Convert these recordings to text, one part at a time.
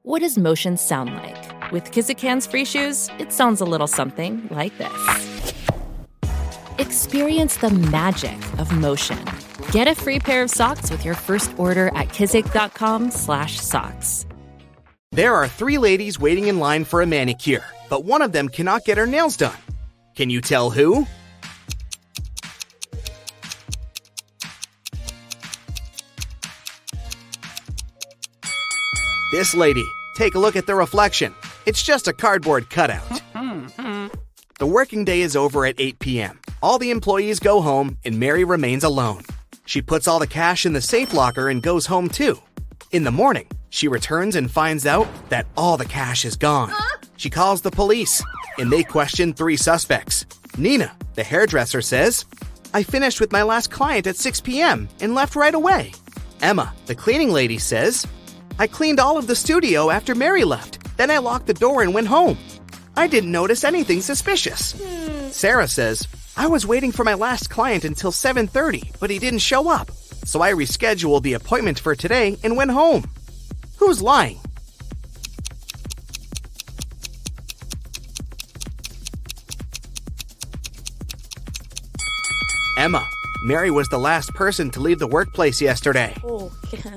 What does motion sound like? With Kizik hands-free shoes, it sounds a little something like this. Experience the magic of motion. Get a free pair of socks with your first order at kizik.com/socks. There are three ladies waiting in line for a manicure, but one of them cannot get her nails done. Can you tell who? This lady. Take a look at the reflection. It's just a cardboard cutout. Mm-hmm. The working day is over at 8 p.m. All the employees go home, and Mary remains alone. She puts all the cash in the safe locker and goes home too. In the morning, she returns and finds out that all the cash is gone. She calls the police, and they question three suspects. Nina, the hairdresser, says, I finished with my last client at 6 p.m. and left right away. Emma, the cleaning lady, says, I cleaned all of the studio after Mary left. Then I locked the door and went home. I didn't notice anything suspicious. Sarah says, I was waiting for my last client until 7:30, but he didn't show up. So I rescheduled the appointment for today and went home. Who's lying? Emma. Mary was the last person to leave the workplace yesterday. Oh, yeah.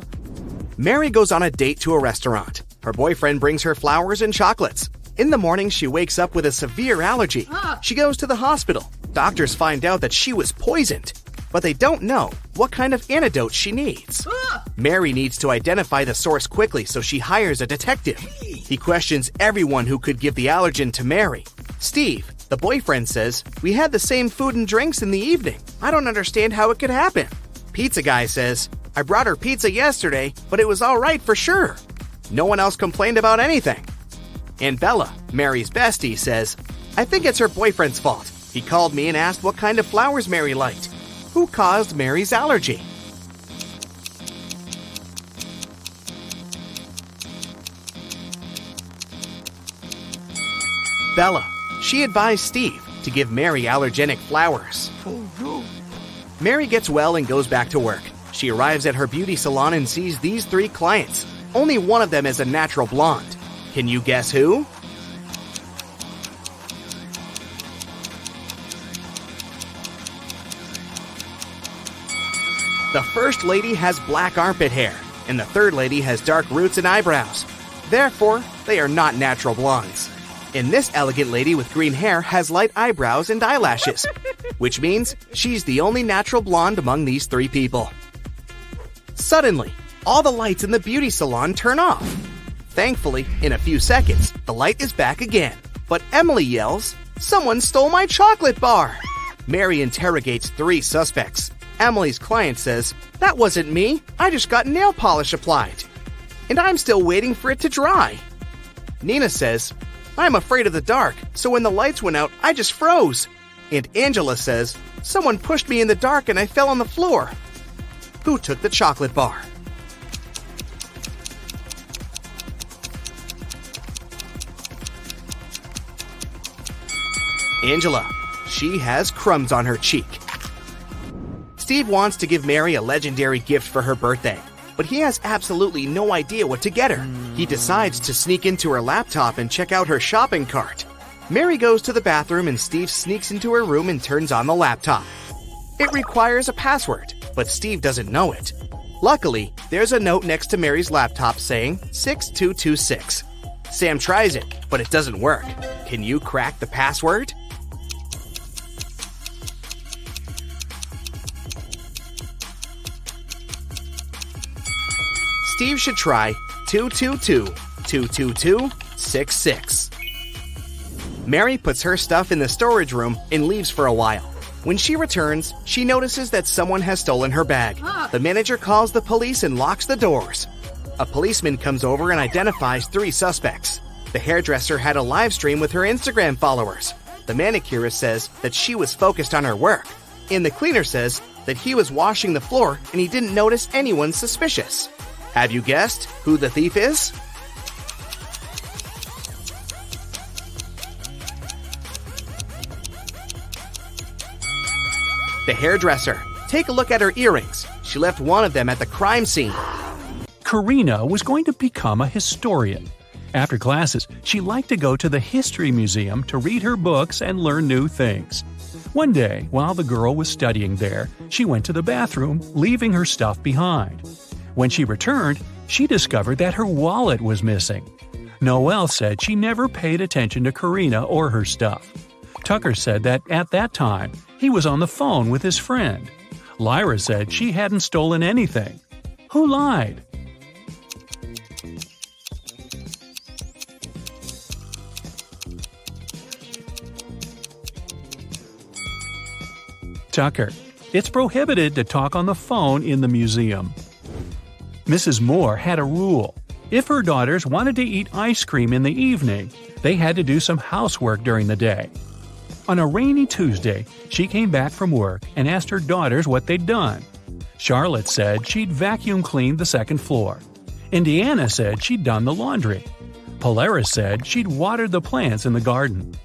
Mary goes on a date to a restaurant. Her boyfriend brings her flowers and chocolates. In the morning, she wakes up with a severe allergy. She goes to the hospital. Doctors find out that she was poisoned, but they don't know what kind of antidote she needs. Mary needs to identify the source quickly, so she hires a detective. He questions everyone who could give the allergen to Mary. Steve, the boyfriend, says, We had the same food and drinks in the evening. I don't understand how it could happen. Pizza guy says, I brought her pizza yesterday, but it was all right for sure. No one else complained about anything. And Bella, Mary's bestie, says, I think it's her boyfriend's fault. He called me and asked what kind of flowers Mary liked. Who caused Mary's allergy? Bella. She advised Steve to give Mary allergenic flowers. Mary gets well and goes back to work. She arrives at her beauty salon and sees these three clients. Only one of them is a natural blonde. Can you guess who? The first lady has black armpit hair, and the third lady has dark roots and eyebrows. Therefore, they are not natural blondes. And this elegant lady with green hair has light eyebrows and eyelashes, which means she's the only natural blonde among these three people. Suddenly, all the lights in the beauty salon turn off. Thankfully, in a few seconds, the light is back again. But Emily yells, Someone stole my chocolate bar! Mary interrogates three suspects. Emily's client says, That wasn't me. I just got nail polish applied. And I'm still waiting for it to dry. Nina says, I'm afraid of the dark, so when the lights went out, I just froze. And Angela says, Someone pushed me in the dark and I fell on the floor. Who took the chocolate bar? Angela. She has crumbs on her cheek. Steve wants to give Mary a legendary gift for her birthday, but he has absolutely no idea what to get her. He decides to sneak into her laptop and check out her shopping cart. Mary goes to the bathroom and Steve sneaks into her room and turns on the laptop. It requires a password, but Steve doesn't know it. Luckily, there's a note next to Mary's laptop saying 6226. Sam tries it, but it doesn't work. Can you crack the password? Steve should try 222 222 66. Mary puts her stuff in the storage room and leaves for a while. When she returns, she notices that someone has stolen her bag. The manager calls the police and locks the doors. A policeman comes over and identifies three suspects. The hairdresser had a live stream with her Instagram followers. The manicurist says that she was focused on her work. And the cleaner says that he was washing the floor and he didn't notice anyone suspicious. Have you guessed who the thief is? The hairdresser. Take a look at her earrings. She left one of them at the crime scene. Karina was going to become a historian. After classes, she liked to go to the History Museum to read her books and learn new things. One day, while the girl was studying there, she went to the bathroom, leaving her stuff behind. When she returned, she discovered that her wallet was missing. Noelle said she never paid attention to Karina or her stuff. Tucker said that at that time, he was on the phone with his friend. Lyra said she hadn't stolen anything. Who lied? Tucker. It's prohibited to talk on the phone in the museum. Mrs. Moore had a rule. If her daughters wanted to eat ice cream in the evening, they had to do some housework during the day. On a rainy Tuesday, she came back from work and asked her daughters what they'd done. Charlotte said she'd vacuum cleaned the second floor. Indiana said she'd done the laundry. Polaris said she'd watered the plants in the garden.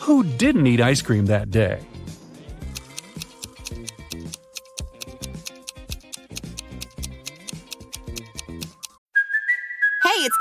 Who didn't eat ice cream that day?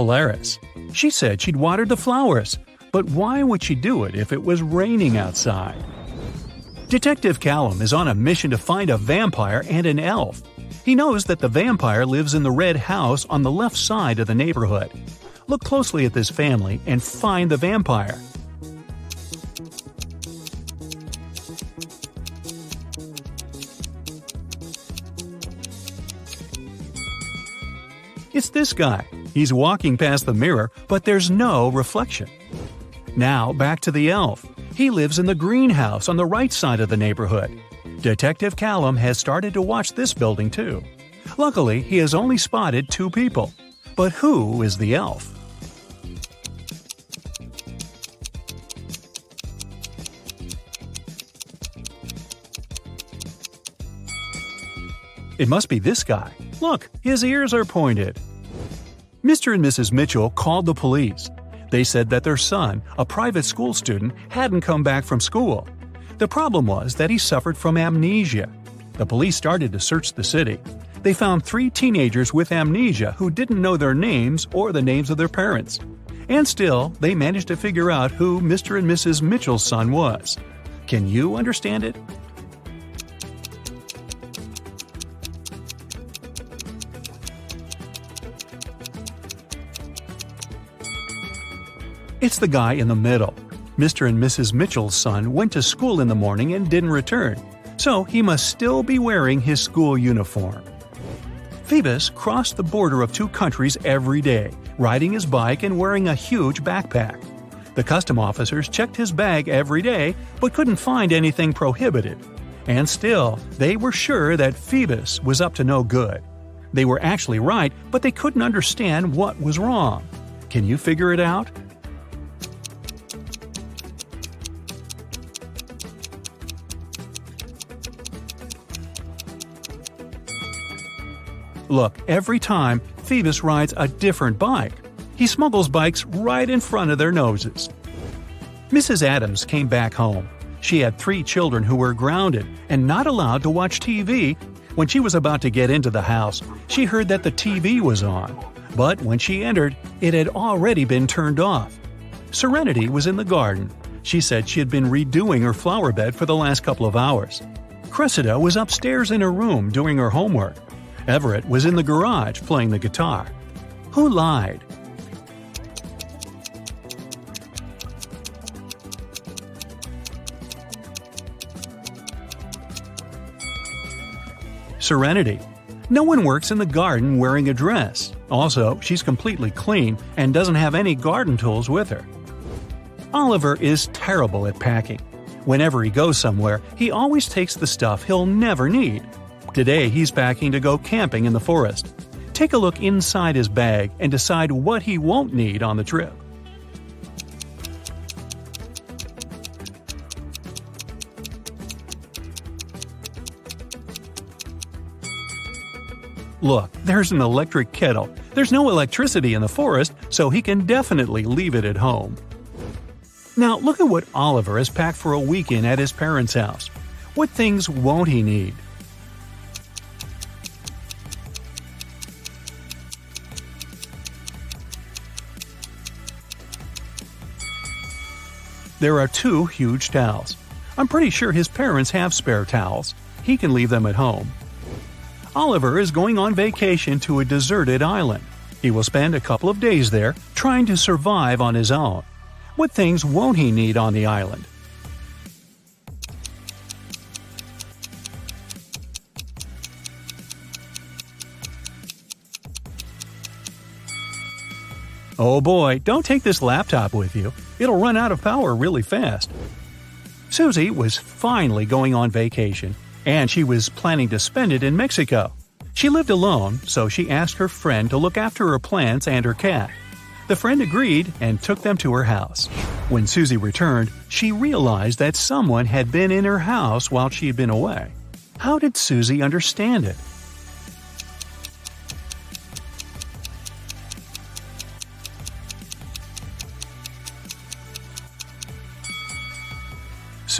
Polaris. She said she'd watered the flowers, but why would she do it if it was raining outside? Detective Callum is on a mission to find a vampire and an elf. He knows that the vampire lives in the red house on the left side of the neighborhood. Look closely at this family and find the vampire. It's this guy. He's walking past the mirror, but there's no reflection. Now, back to the elf. He lives in the greenhouse on the right side of the neighborhood. Detective Callum has started to watch this building too. Luckily, he has only spotted two people. But who is the elf? It must be this guy. Look, his ears are pointed. Mr. and Mrs. Mitchell called the police. They said that their son, a private school student, hadn't come back from school. The problem was that he suffered from amnesia. The police started to search the city. They found three teenagers with amnesia who didn't know their names or the names of their parents. And still, they managed to figure out who Mr. and Mrs. Mitchell's son was. Can you understand it? The guy in the middle. Mr. and Mrs. Mitchell's son went to school in the morning and didn't return, so he must still be wearing his school uniform. Phoebus crossed the border of two countries every day, riding his bike and wearing a huge backpack. The custom officers checked his bag every day but couldn't find anything prohibited. And still, they were sure that Phoebus was up to no good. They were actually right, but they couldn't understand what was wrong. Can you figure it out? Look, every time, Phoebus rides a different bike. He smuggles bikes right in front of their noses. Mrs. Adams came back home. She had three children who were grounded and not allowed to watch TV. When she was about to get into the house, she heard that the TV was on. But when she entered, it had already been turned off. Serenity was in the garden. She said she had been redoing her flower bed for the last couple of hours. Cressida was upstairs in her room doing her homework. Everett was in the garage playing the guitar. Who lied? Serenity. No one works in the garden wearing a dress. Also, she's completely clean and doesn't have any garden tools with her. Oliver is terrible at packing. Whenever he goes somewhere, he always takes the stuff he'll never need. Today, he's packing to go camping in the forest. Take a look inside his bag and decide what he won't need on the trip. Look, there's an electric kettle. There's no electricity in the forest, so he can definitely leave it at home. Now, look at what Oliver has packed for a weekend at his parents' house. What things won't he need? There are two huge towels. I'm pretty sure his parents have spare towels. He can leave them at home. Oliver is going on vacation to a deserted island. He will spend a couple of days there trying to survive on his own. What things won't he need on the island? Oh boy, don't take this laptop with you. It'll run out of power really fast. Susie was finally going on vacation and she was planning to spend it in Mexico. She lived alone, so she asked her friend to look after her plants and her cat. The friend agreed and took them to her house. When Susie returned, she realized that someone had been in her house while she had been away. How did Susie understand it?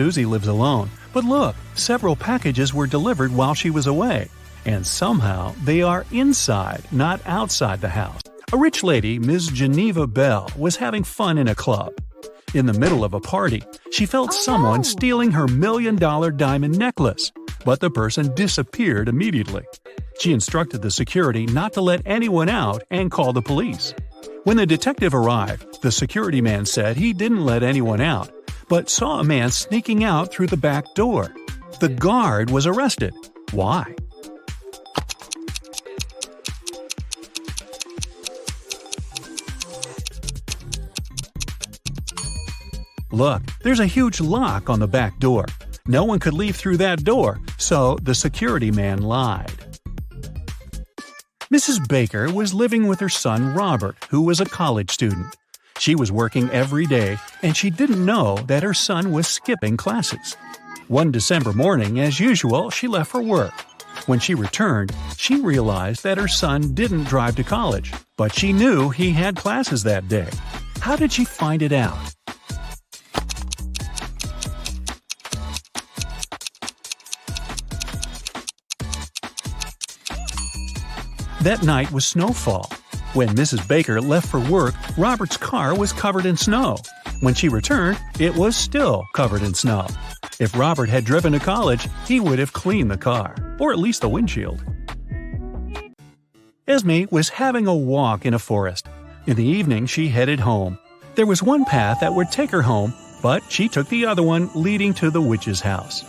Susie lives alone, but look, several packages were delivered while she was away, and somehow they are inside, not outside the house. A rich lady, Ms. Geneva Bell, was having fun in a club. In the middle of a party, she felt oh, someone stealing her million dollar diamond necklace, but the person disappeared immediately. She instructed the security not to let anyone out and call the police. When the detective arrived, the security man said he didn't let anyone out, but saw a man sneaking out through the back door. The guard was arrested. Why? Look, there's a huge lock on the back door. No one could leave through that door, so the security man lied. Mrs. Baker was living with her son Robert, who was a college student. She was working every day, and she didn't know that her son was skipping classes. One December morning, as usual, she left for work. When she returned, she realized that her son didn't drive to college, but she knew he had classes that day. How did she find it out? That night was snowfall. When Mrs. Baker left for work, Robert's car was covered in snow. When she returned, it was still covered in snow. If Robert had driven to college, he would have cleaned the car, or at least the windshield. Esme was having a walk in a forest. In the evening, she headed home. There was one path that would take her home, but she took the other one leading to the witch's house.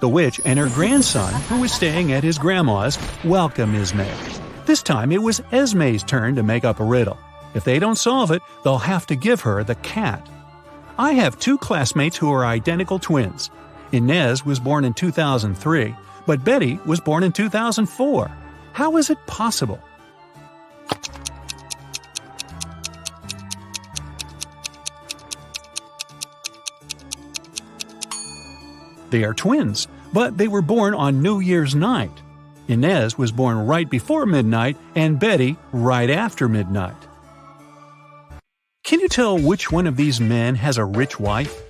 The witch and her grandson, who was staying at his grandma's, welcomed Esme. This time it was Esme's turn to make up a riddle. If they don't solve it, they'll have to give her the cat. I have two classmates who are identical twins. Inez was born in 2003, but Betty was born in 2004. How is it possible? They are twins, but they were born on New Year's night. Inez was born right before midnight and Betty right after midnight. Can you tell which one of these men has a rich wife?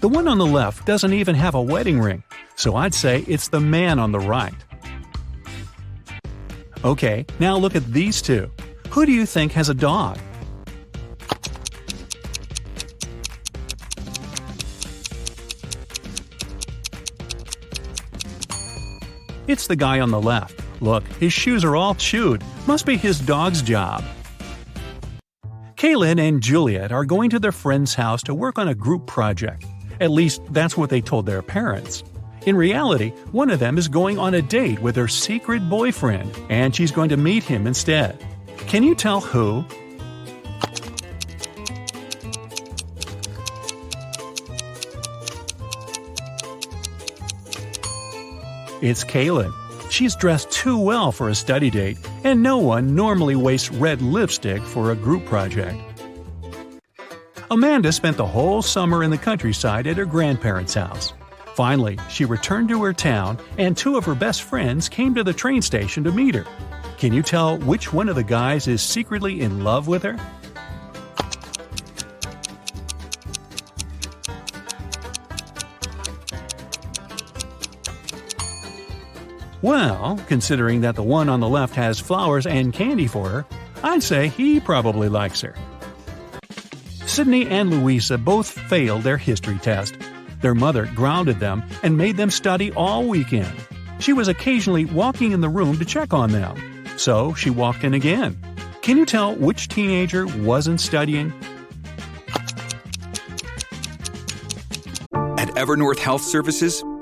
The one on the left doesn't even have a wedding ring, so I'd say it's the man on the right. Okay, now look at these two. Who do you think has a dog? It's the guy on the left. Look, his shoes are all chewed. Must be his dog's job. Kaylin and Juliet are going to their friend's house to work on a group project. At least, that's what they told their parents. In reality, one of them is going on a date with her secret boyfriend, and she's going to meet him instead. Can you tell who? It's Kaylin. She's dressed too well for a study date, and no one normally wastes red lipstick for a group project. Amanda spent the whole summer in the countryside at her grandparents' house. Finally, she returned to her town, and two of her best friends came to the train station to meet her. Can you tell which one of the guys is secretly in love with her? Well, considering that the one on the left has flowers and candy for her, I'd say he probably likes her. Sydney and Louisa both failed their history test. Their mother grounded them and made them study all weekend. She was occasionally walking in the room to check on them. So she walked in again. Can you tell which teenager wasn't studying? At Evernorth Health Services,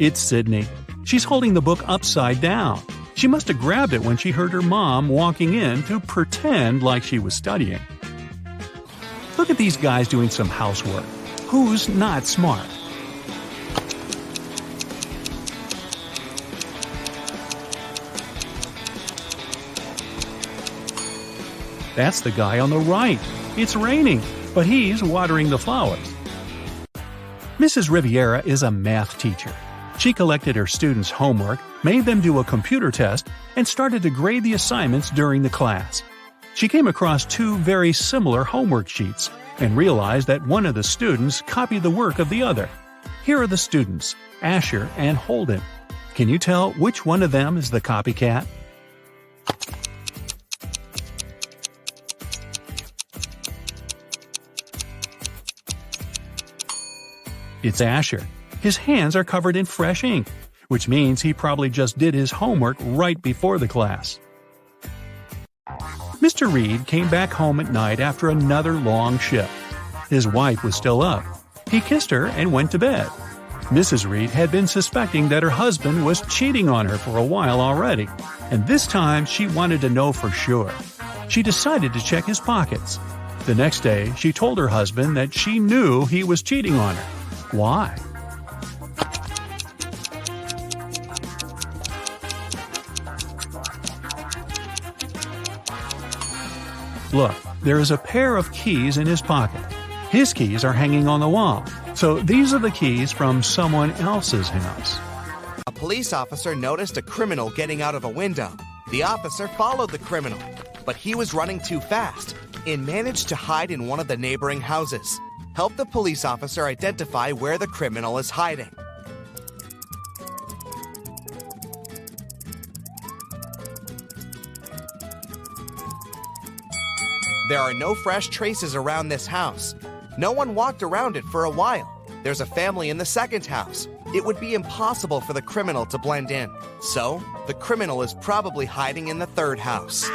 It's Sydney. She's holding the book upside down. She must have grabbed it when she heard her mom walking in to pretend like she was studying. Look at these guys doing some housework. Who's not smart? That's the guy on the right. It's raining, but he's watering the flowers. Mrs. Riviera is a math teacher. She collected her students' homework, made them do a computer test, and started to grade the assignments during the class. She came across two very similar homework sheets and realized that one of the students copied the work of the other. Here are the students, Asher and Holden. Can you tell which one of them is the copycat? It's Asher. His hands are covered in fresh ink, which means he probably just did his homework right before the class. Mr. Reed came back home at night after another long shift. His wife was still up. He kissed her and went to bed. Mrs. Reed had been suspecting that her husband was cheating on her for a while already, and this time she wanted to know for sure. She decided to check his pockets. The next day, she told her husband that she knew he was cheating on her. Why? Look, there is a pair of keys in his pocket. His keys are hanging on the wall, so these are the keys from someone else's house. A police officer noticed a criminal getting out of a window. The officer followed the criminal, but he was running too fast and managed to hide in one of the neighboring houses. Help the police officer identify where the criminal is hiding. There are no fresh traces around this house. No one walked around it for a while. There's a family in the second house. It would be impossible for the criminal to blend in. So, the criminal is probably hiding in the third house.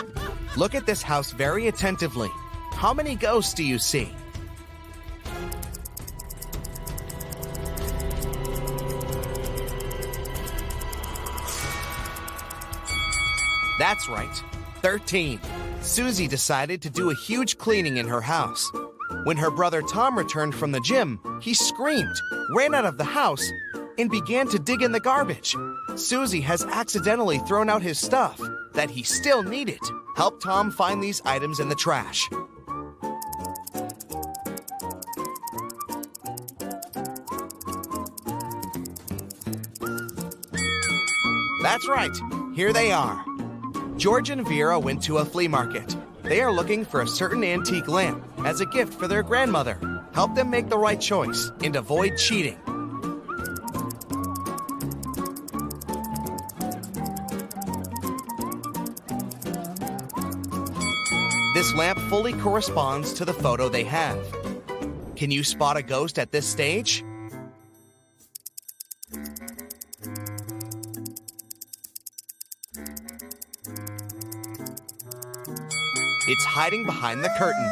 Look at this house very attentively. How many ghosts do you see? That's right, 13. Susie decided to do a huge cleaning in her house. When her brother Tom returned from the gym, he screamed, ran out of the house, and began to dig in the garbage. Susie has accidentally thrown out his stuff that he still needed. Help Tom find these items in the trash. That's right, here they are. George and Vera went to a flea market. They are looking for a certain antique lamp as a gift for their grandmother. Help them make the right choice and avoid cheating. This lamp fully corresponds to the photo they have. Can you spot a ghost at this stage? It's hiding behind the curtain.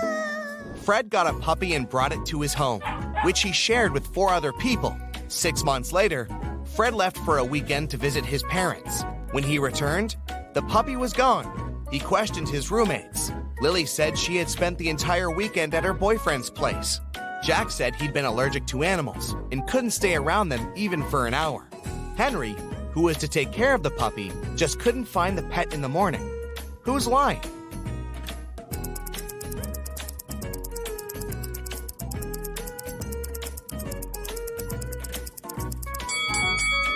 Fred got a puppy and brought it to his home, which he shared with four other people. Six months later, Fred left for a weekend to visit his parents. When he returned, the puppy was gone. He questioned his roommates. Lily said she had spent the entire weekend at her boyfriend's place. Jack said he'd been allergic to animals and couldn't stay around them even for an hour. Henry, who was to take care of the puppy, just couldn't find the pet in the morning. Who's lying?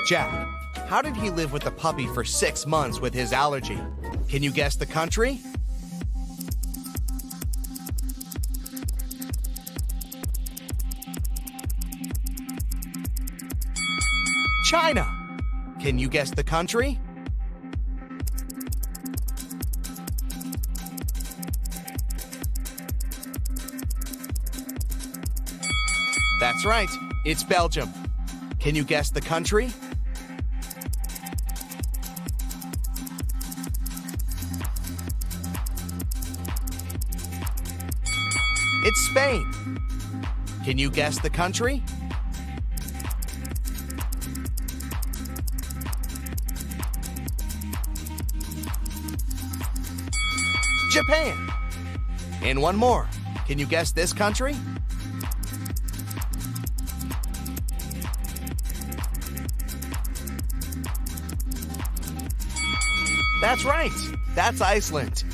Jack, how did he live with the puppy for six months with his allergy? Can you guess the country? China. Can you guess the country? That's right, it's Belgium. Can you guess the country? It's Spain. Can you guess the country? Japan. And one more. Can you guess this country? That's right. That's Iceland.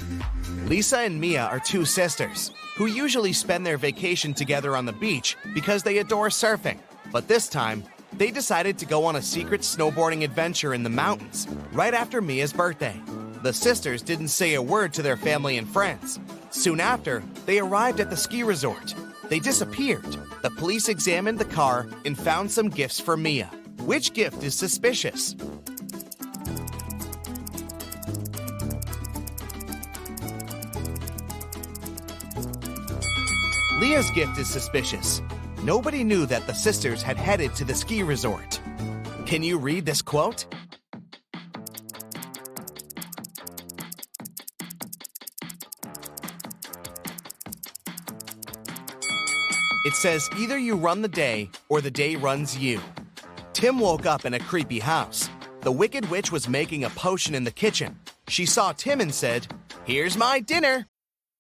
Lisa and Mia are two sisters who usually spend their vacation together on the beach because they adore surfing. But this time, they decided to go on a secret snowboarding adventure in the mountains right after Mia's birthday. The sisters didn't say a word to their family and friends. Soon after, they arrived at the ski resort. They disappeared. The police examined the car and found some gifts for Mia. Which gift is suspicious? Leah's gift is suspicious. Nobody knew that the sisters had headed to the ski resort. Can you read this quote? It says either you run the day or the day runs you. Tim woke up in a creepy house. The Wicked Witch was making a potion in the kitchen. She saw Tim and said, Here's my dinner.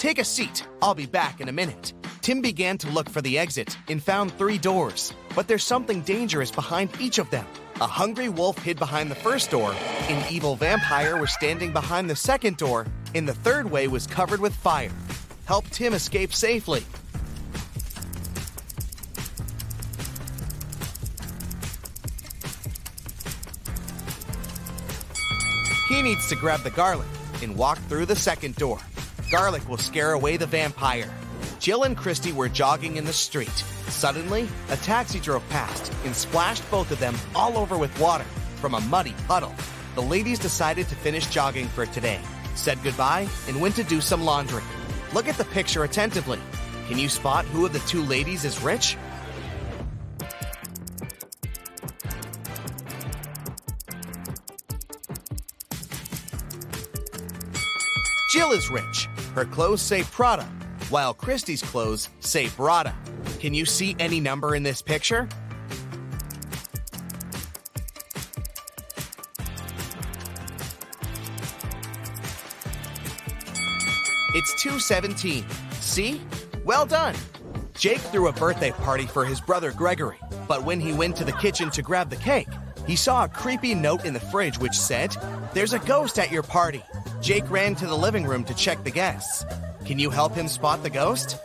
Take a seat. I'll be back in a minute. Tim began to look for the exit and found three doors, but there's something dangerous behind each of them. A hungry wolf hid behind the first door, an evil vampire was standing behind the second door, and the third way was covered with fire. Help Tim escape safely. He needs to grab the garlic and walk through the second door. Garlic will scare away the vampire. Jill and Christy were jogging in the street. Suddenly, a taxi drove past and splashed both of them all over with water from a muddy puddle. The ladies decided to finish jogging for today, said goodbye, and went to do some laundry. Look at the picture attentively. Can you spot who of the two ladies is rich? Jill is rich. Her clothes say Prada, while Christie's clothes say Prada. Can you see any number in this picture? It's 217. See? Well done. Jake threw a birthday party for his brother Gregory, but when he went to the kitchen to grab the cake, he saw a creepy note in the fridge which said, There's a ghost at your party. Jake ran to the living room to check the guests. Can you help him spot the ghost?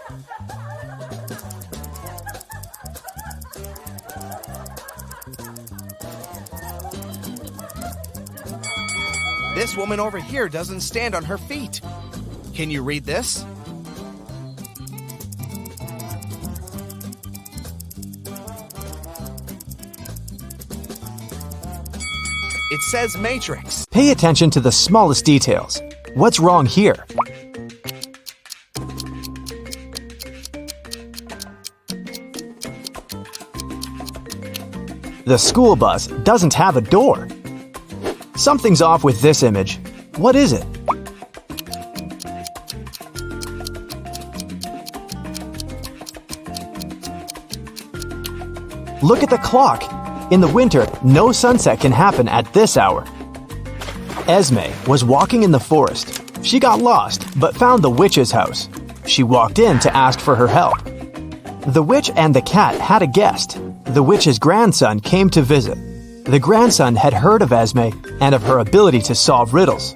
This woman over here doesn't stand on her feet. Can you read this? It says Matrix. Pay attention to the smallest details. What's wrong here? The school bus doesn't have a door. Something's off with this image. What is it? Look at the clock. In the winter, no sunset can happen at this hour. Esme was walking in the forest. She got lost, but found the witch's house. She walked in to ask for her help. The witch and the cat had a guest. The witch's grandson came to visit. The grandson had heard of Esme and of her ability to solve riddles.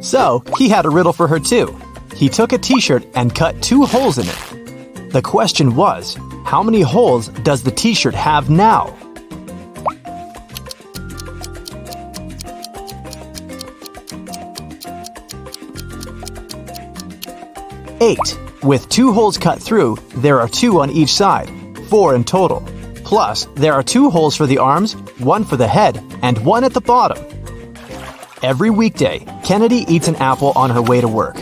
So, he had a riddle for her too. He took a t shirt and cut two holes in it. The question was how many holes does the t shirt have now? Eight. With two holes cut through, there are two on each side, four in total. Plus, there are two holes for the arms, one for the head, and one at the bottom. Every weekday, Kennedy eats an apple on her way to work.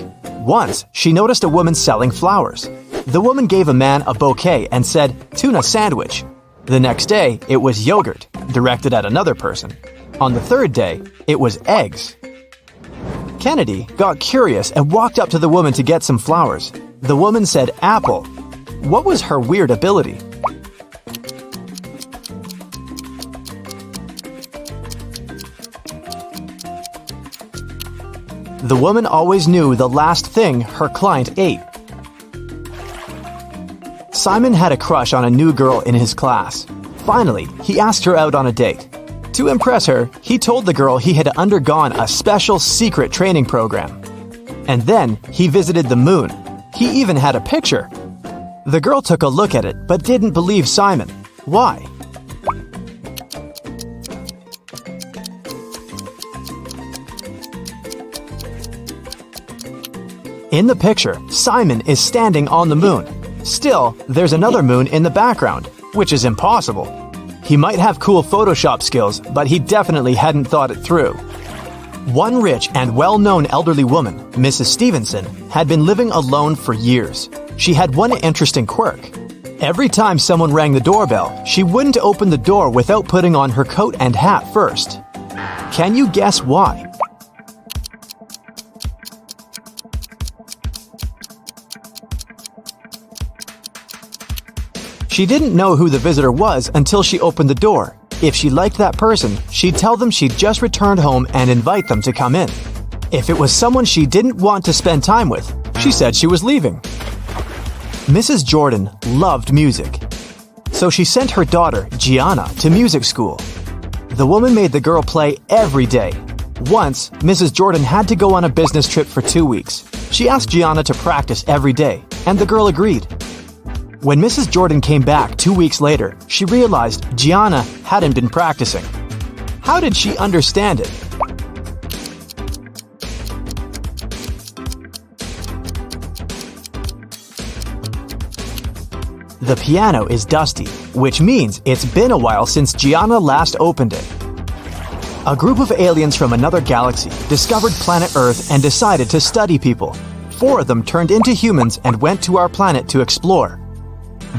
Once, she noticed a woman selling flowers. The woman gave a man a bouquet and said, tuna sandwich. The next day, it was yogurt, directed at another person. On the third day, it was eggs. Kennedy got curious and walked up to the woman to get some flowers. The woman said apple. What was her weird ability? The woman always knew the last thing her client ate. Simon had a crush on a new girl in his class. Finally, he asked her out on a date. To impress her, he told the girl he had undergone a special secret training program. And then he visited the moon. He even had a picture. The girl took a look at it but didn't believe Simon. Why? In the picture, Simon is standing on the moon. Still, there's another moon in the background, which is impossible. He might have cool Photoshop skills, but he definitely hadn't thought it through. One rich and well known elderly woman, Mrs. Stevenson, had been living alone for years. She had one interesting quirk. Every time someone rang the doorbell, she wouldn't open the door without putting on her coat and hat first. Can you guess why? She didn't know who the visitor was until she opened the door. If she liked that person, she'd tell them she'd just returned home and invite them to come in. If it was someone she didn't want to spend time with, she said she was leaving. Mrs. Jordan loved music. So she sent her daughter, Gianna, to music school. The woman made the girl play every day. Once, Mrs. Jordan had to go on a business trip for two weeks. She asked Gianna to practice every day, and the girl agreed. When Mrs. Jordan came back two weeks later, she realized Gianna hadn't been practicing. How did she understand it? The piano is dusty, which means it's been a while since Gianna last opened it. A group of aliens from another galaxy discovered planet Earth and decided to study people. Four of them turned into humans and went to our planet to explore.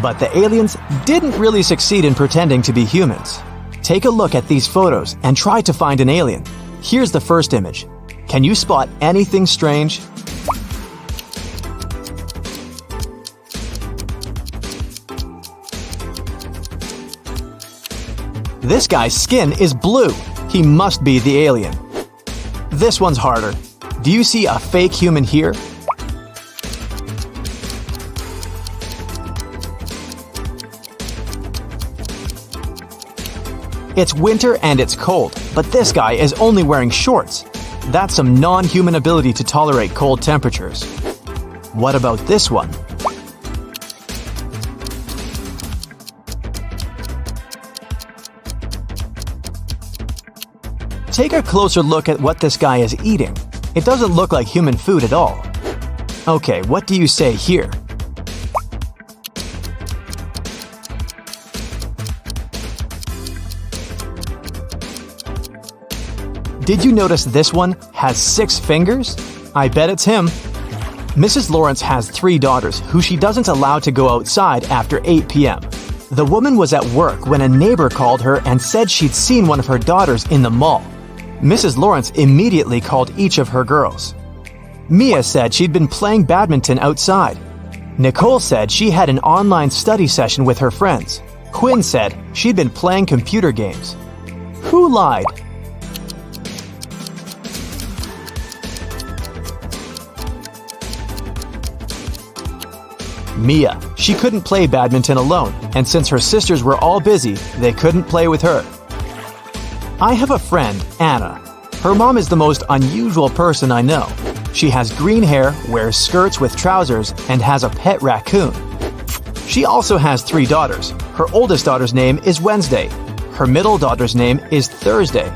But the aliens didn't really succeed in pretending to be humans. Take a look at these photos and try to find an alien. Here's the first image. Can you spot anything strange? This guy's skin is blue. He must be the alien. This one's harder. Do you see a fake human here? It's winter and it's cold, but this guy is only wearing shorts. That's some non human ability to tolerate cold temperatures. What about this one? Take a closer look at what this guy is eating. It doesn't look like human food at all. Okay, what do you say here? Did you notice this one has six fingers? I bet it's him. Mrs. Lawrence has three daughters who she doesn't allow to go outside after 8 p.m. The woman was at work when a neighbor called her and said she'd seen one of her daughters in the mall. Mrs. Lawrence immediately called each of her girls. Mia said she'd been playing badminton outside. Nicole said she had an online study session with her friends. Quinn said she'd been playing computer games. Who lied? Mia. She couldn't play badminton alone, and since her sisters were all busy, they couldn't play with her. I have a friend, Anna. Her mom is the most unusual person I know. She has green hair, wears skirts with trousers, and has a pet raccoon. She also has three daughters. Her oldest daughter's name is Wednesday. Her middle daughter's name is Thursday.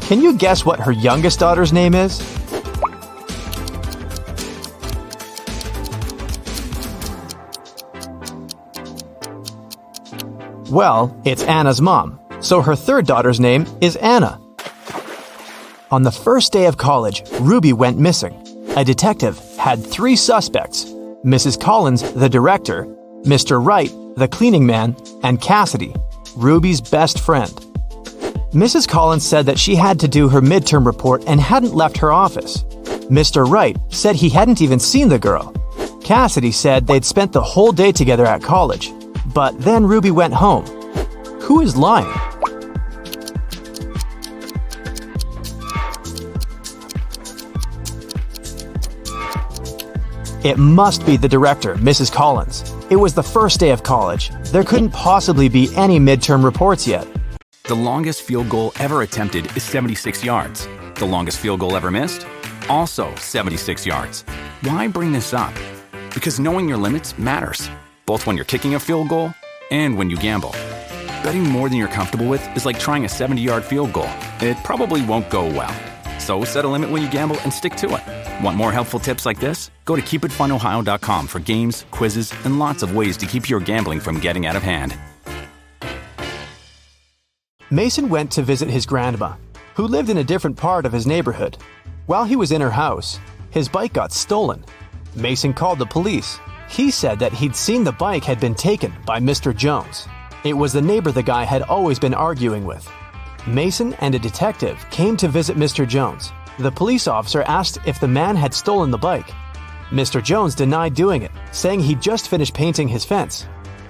Can you guess what her youngest daughter's name is? Well, it's Anna's mom, so her third daughter's name is Anna. On the first day of college, Ruby went missing. A detective had three suspects Mrs. Collins, the director, Mr. Wright, the cleaning man, and Cassidy, Ruby's best friend. Mrs. Collins said that she had to do her midterm report and hadn't left her office. Mr. Wright said he hadn't even seen the girl. Cassidy said they'd spent the whole day together at college. But then Ruby went home. Who is lying? It must be the director, Mrs. Collins. It was the first day of college. There couldn't possibly be any midterm reports yet. The longest field goal ever attempted is 76 yards. The longest field goal ever missed? Also 76 yards. Why bring this up? Because knowing your limits matters both when you're kicking a field goal and when you gamble. Betting more than you're comfortable with is like trying a 70 yard field goal. It probably won't go well. So set a limit when you gamble and stick to it. Want more helpful tips like this? Go to keepitfunohio.com for games, quizzes, and lots of ways to keep your gambling from getting out of hand. Mason went to visit his grandma, who lived in a different part of his neighborhood. While he was in her house, his bike got stolen. Mason called the police he said that he'd seen the bike had been taken by Mr. Jones. It was the neighbor the guy had always been arguing with. Mason and a detective came to visit Mr. Jones. The police officer asked if the man had stolen the bike. Mr. Jones denied doing it, saying he'd just finished painting his fence.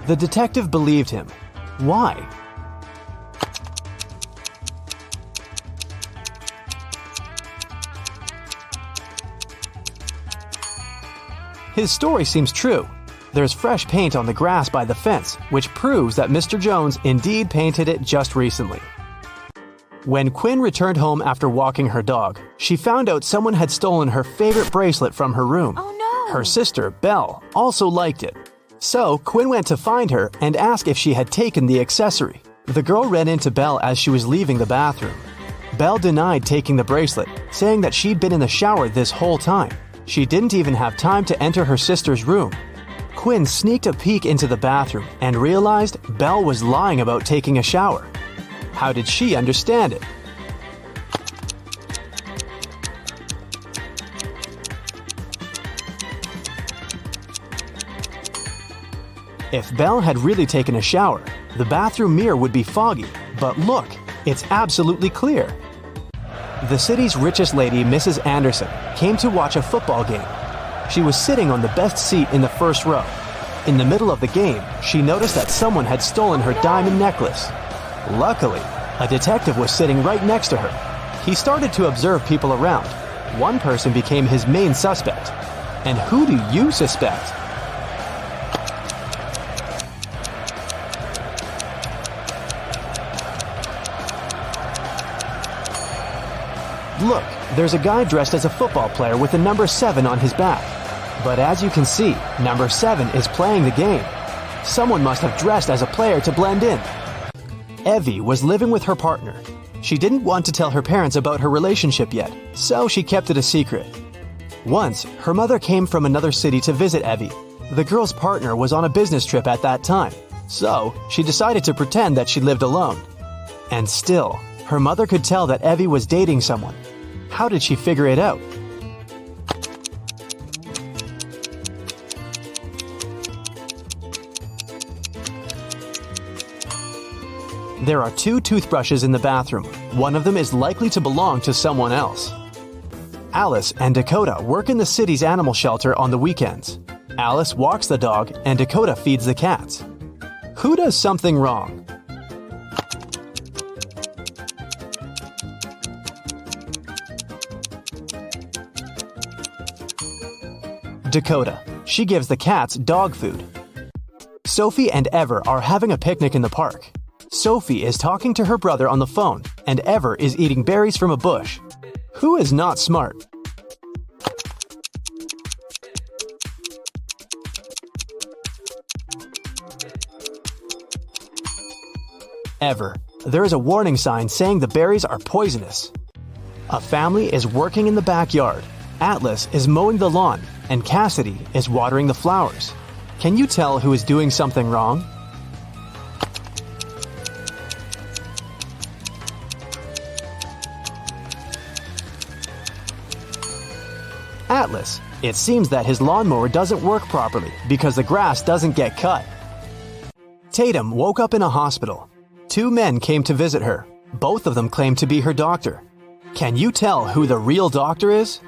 The detective believed him. Why? His story seems true. There's fresh paint on the grass by the fence, which proves that Mr. Jones indeed painted it just recently. When Quinn returned home after walking her dog, she found out someone had stolen her favorite bracelet from her room. Oh no! Her sister, Belle, also liked it. So Quinn went to find her and ask if she had taken the accessory. The girl ran into Belle as she was leaving the bathroom. Belle denied taking the bracelet, saying that she'd been in the shower this whole time. She didn't even have time to enter her sister's room. Quinn sneaked a peek into the bathroom and realized Belle was lying about taking a shower. How did she understand it? If Belle had really taken a shower, the bathroom mirror would be foggy, but look, it's absolutely clear. The city's richest lady, Mrs. Anderson, came to watch a football game. She was sitting on the best seat in the first row. In the middle of the game, she noticed that someone had stolen her diamond necklace. Luckily, a detective was sitting right next to her. He started to observe people around. One person became his main suspect. And who do you suspect? Look, there's a guy dressed as a football player with the number 7 on his back. But as you can see, number 7 is playing the game. Someone must have dressed as a player to blend in. Evie was living with her partner. She didn't want to tell her parents about her relationship yet, so she kept it a secret. Once, her mother came from another city to visit Evie. The girl's partner was on a business trip at that time, so she decided to pretend that she lived alone. And still, her mother could tell that Evie was dating someone. How did she figure it out? There are two toothbrushes in the bathroom. One of them is likely to belong to someone else. Alice and Dakota work in the city's animal shelter on the weekends. Alice walks the dog and Dakota feeds the cats. Who does something wrong? Dakota. She gives the cats dog food. Sophie and Ever are having a picnic in the park. Sophie is talking to her brother on the phone, and Ever is eating berries from a bush. Who is not smart? Ever. There is a warning sign saying the berries are poisonous. A family is working in the backyard. Atlas is mowing the lawn, and Cassidy is watering the flowers. Can you tell who is doing something wrong? Atlas. It seems that his lawnmower doesn't work properly because the grass doesn't get cut. Tatum woke up in a hospital. Two men came to visit her. Both of them claim to be her doctor. Can you tell who the real doctor is?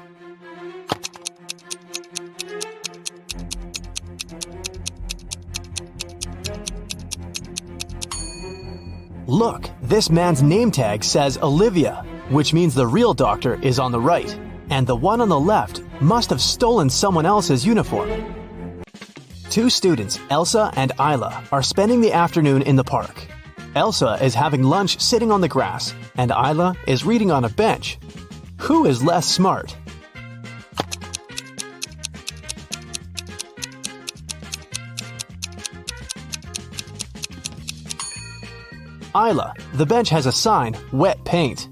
Look, this man's name tag says Olivia, which means the real doctor is on the right, and the one on the left must have stolen someone else's uniform. Two students, Elsa and Isla, are spending the afternoon in the park. Elsa is having lunch sitting on the grass, and Isla is reading on a bench. Who is less smart? Isla, the bench has a sign, wet paint.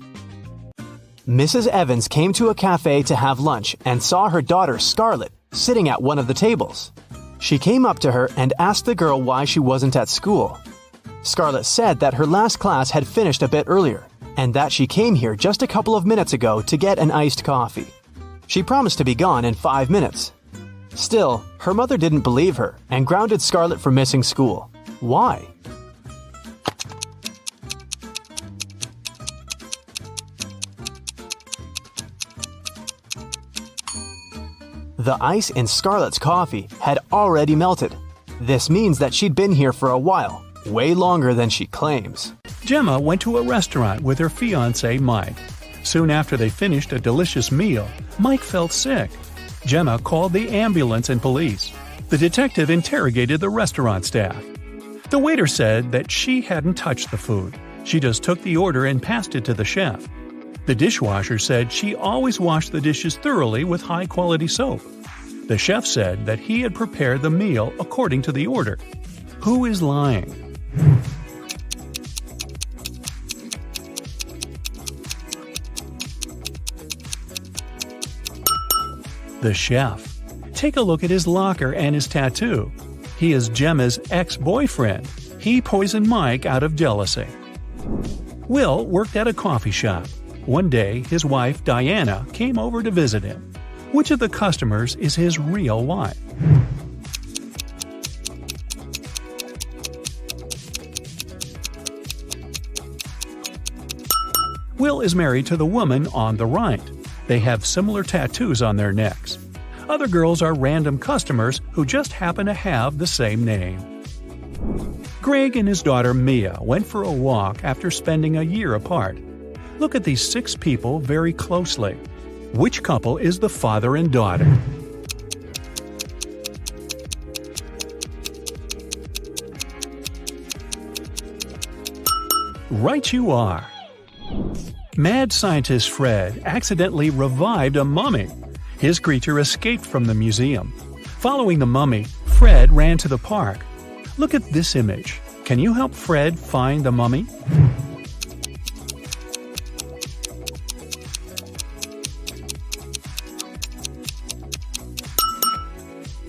Mrs. Evans came to a cafe to have lunch and saw her daughter Scarlett sitting at one of the tables. She came up to her and asked the girl why she wasn't at school. Scarlett said that her last class had finished a bit earlier and that she came here just a couple of minutes ago to get an iced coffee. She promised to be gone in five minutes. Still, her mother didn't believe her and grounded Scarlett for missing school. Why? The ice in Scarlett's coffee had already melted. This means that she'd been here for a while, way longer than she claims. Gemma went to a restaurant with her fiance Mike. Soon after they finished a delicious meal, Mike felt sick. Gemma called the ambulance and police. The detective interrogated the restaurant staff. The waiter said that she hadn't touched the food. She just took the order and passed it to the chef. The dishwasher said she always washed the dishes thoroughly with high quality soap. The chef said that he had prepared the meal according to the order. Who is lying? The chef. Take a look at his locker and his tattoo. He is Gemma's ex boyfriend. He poisoned Mike out of jealousy. Will worked at a coffee shop. One day, his wife, Diana, came over to visit him. Which of the customers is his real wife? Will is married to the woman on the right. They have similar tattoos on their necks. Other girls are random customers who just happen to have the same name. Greg and his daughter Mia went for a walk after spending a year apart. Look at these six people very closely. Which couple is the father and daughter? Right, you are. Mad scientist Fred accidentally revived a mummy. His creature escaped from the museum. Following the mummy, Fred ran to the park. Look at this image. Can you help Fred find the mummy?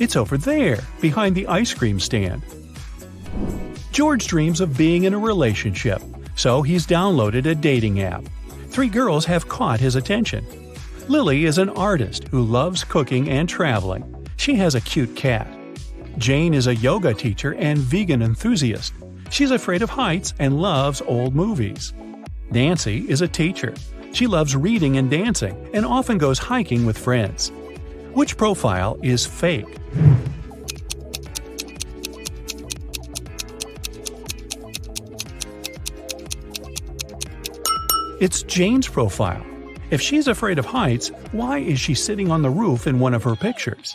It's over there, behind the ice cream stand. George dreams of being in a relationship, so he's downloaded a dating app. Three girls have caught his attention. Lily is an artist who loves cooking and traveling. She has a cute cat. Jane is a yoga teacher and vegan enthusiast. She's afraid of heights and loves old movies. Nancy is a teacher. She loves reading and dancing and often goes hiking with friends. Which profile is fake? It's Jane's profile. If she's afraid of heights, why is she sitting on the roof in one of her pictures?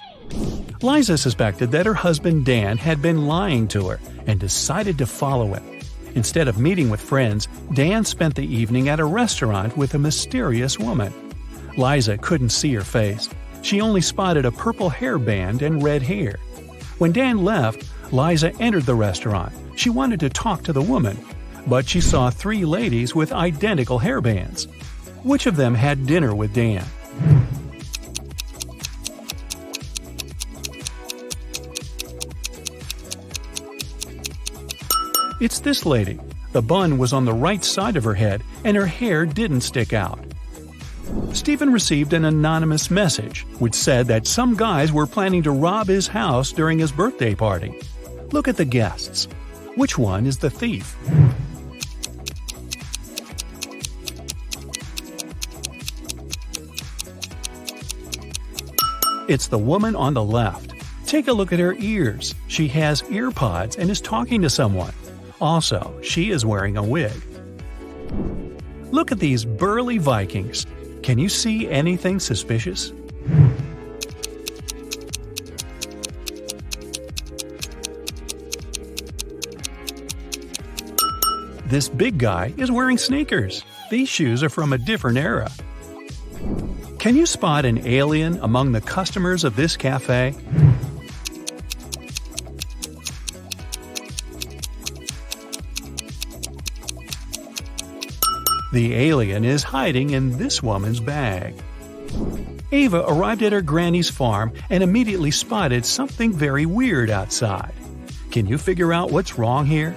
Liza suspected that her husband Dan had been lying to her and decided to follow him. Instead of meeting with friends, Dan spent the evening at a restaurant with a mysterious woman. Liza couldn't see her face. She only spotted a purple hairband and red hair. When Dan left, Liza entered the restaurant. She wanted to talk to the woman, but she saw three ladies with identical hairbands. Which of them had dinner with Dan? It's this lady. The bun was on the right side of her head, and her hair didn't stick out. Stephen received an anonymous message which said that some guys were planning to rob his house during his birthday party. Look at the guests. Which one is the thief? It's the woman on the left. Take a look at her ears. She has earpods and is talking to someone. Also, she is wearing a wig. Look at these burly Vikings. Can you see anything suspicious? This big guy is wearing sneakers. These shoes are from a different era. Can you spot an alien among the customers of this cafe? The alien is hiding in this woman's bag. Ava arrived at her granny's farm and immediately spotted something very weird outside. Can you figure out what's wrong here?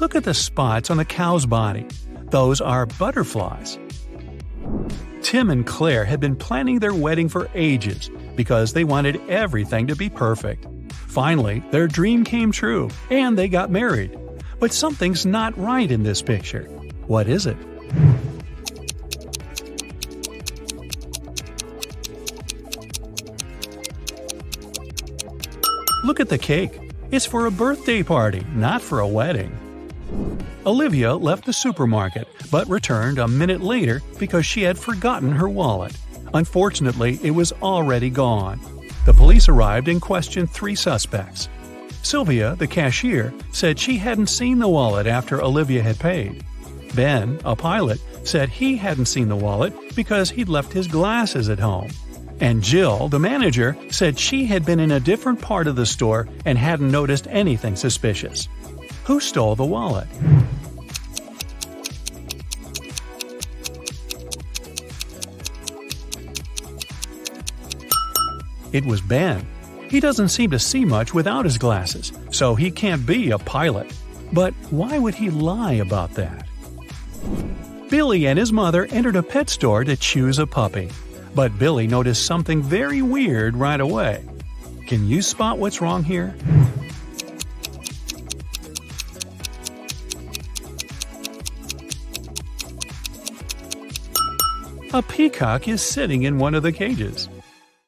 Look at the spots on the cow's body. Those are butterflies. Tim and Claire had been planning their wedding for ages because they wanted everything to be perfect. Finally, their dream came true and they got married. But something's not right in this picture. What is it? Look at the cake. It's for a birthday party, not for a wedding. Olivia left the supermarket, but returned a minute later because she had forgotten her wallet. Unfortunately, it was already gone. The police arrived and questioned three suspects. Sylvia, the cashier, said she hadn't seen the wallet after Olivia had paid. Ben, a pilot, said he hadn't seen the wallet because he'd left his glasses at home. And Jill, the manager, said she had been in a different part of the store and hadn't noticed anything suspicious. Who stole the wallet? It was Ben. He doesn't seem to see much without his glasses, so he can't be a pilot. But why would he lie about that? Billy and his mother entered a pet store to choose a puppy. But Billy noticed something very weird right away. Can you spot what's wrong here? A peacock is sitting in one of the cages.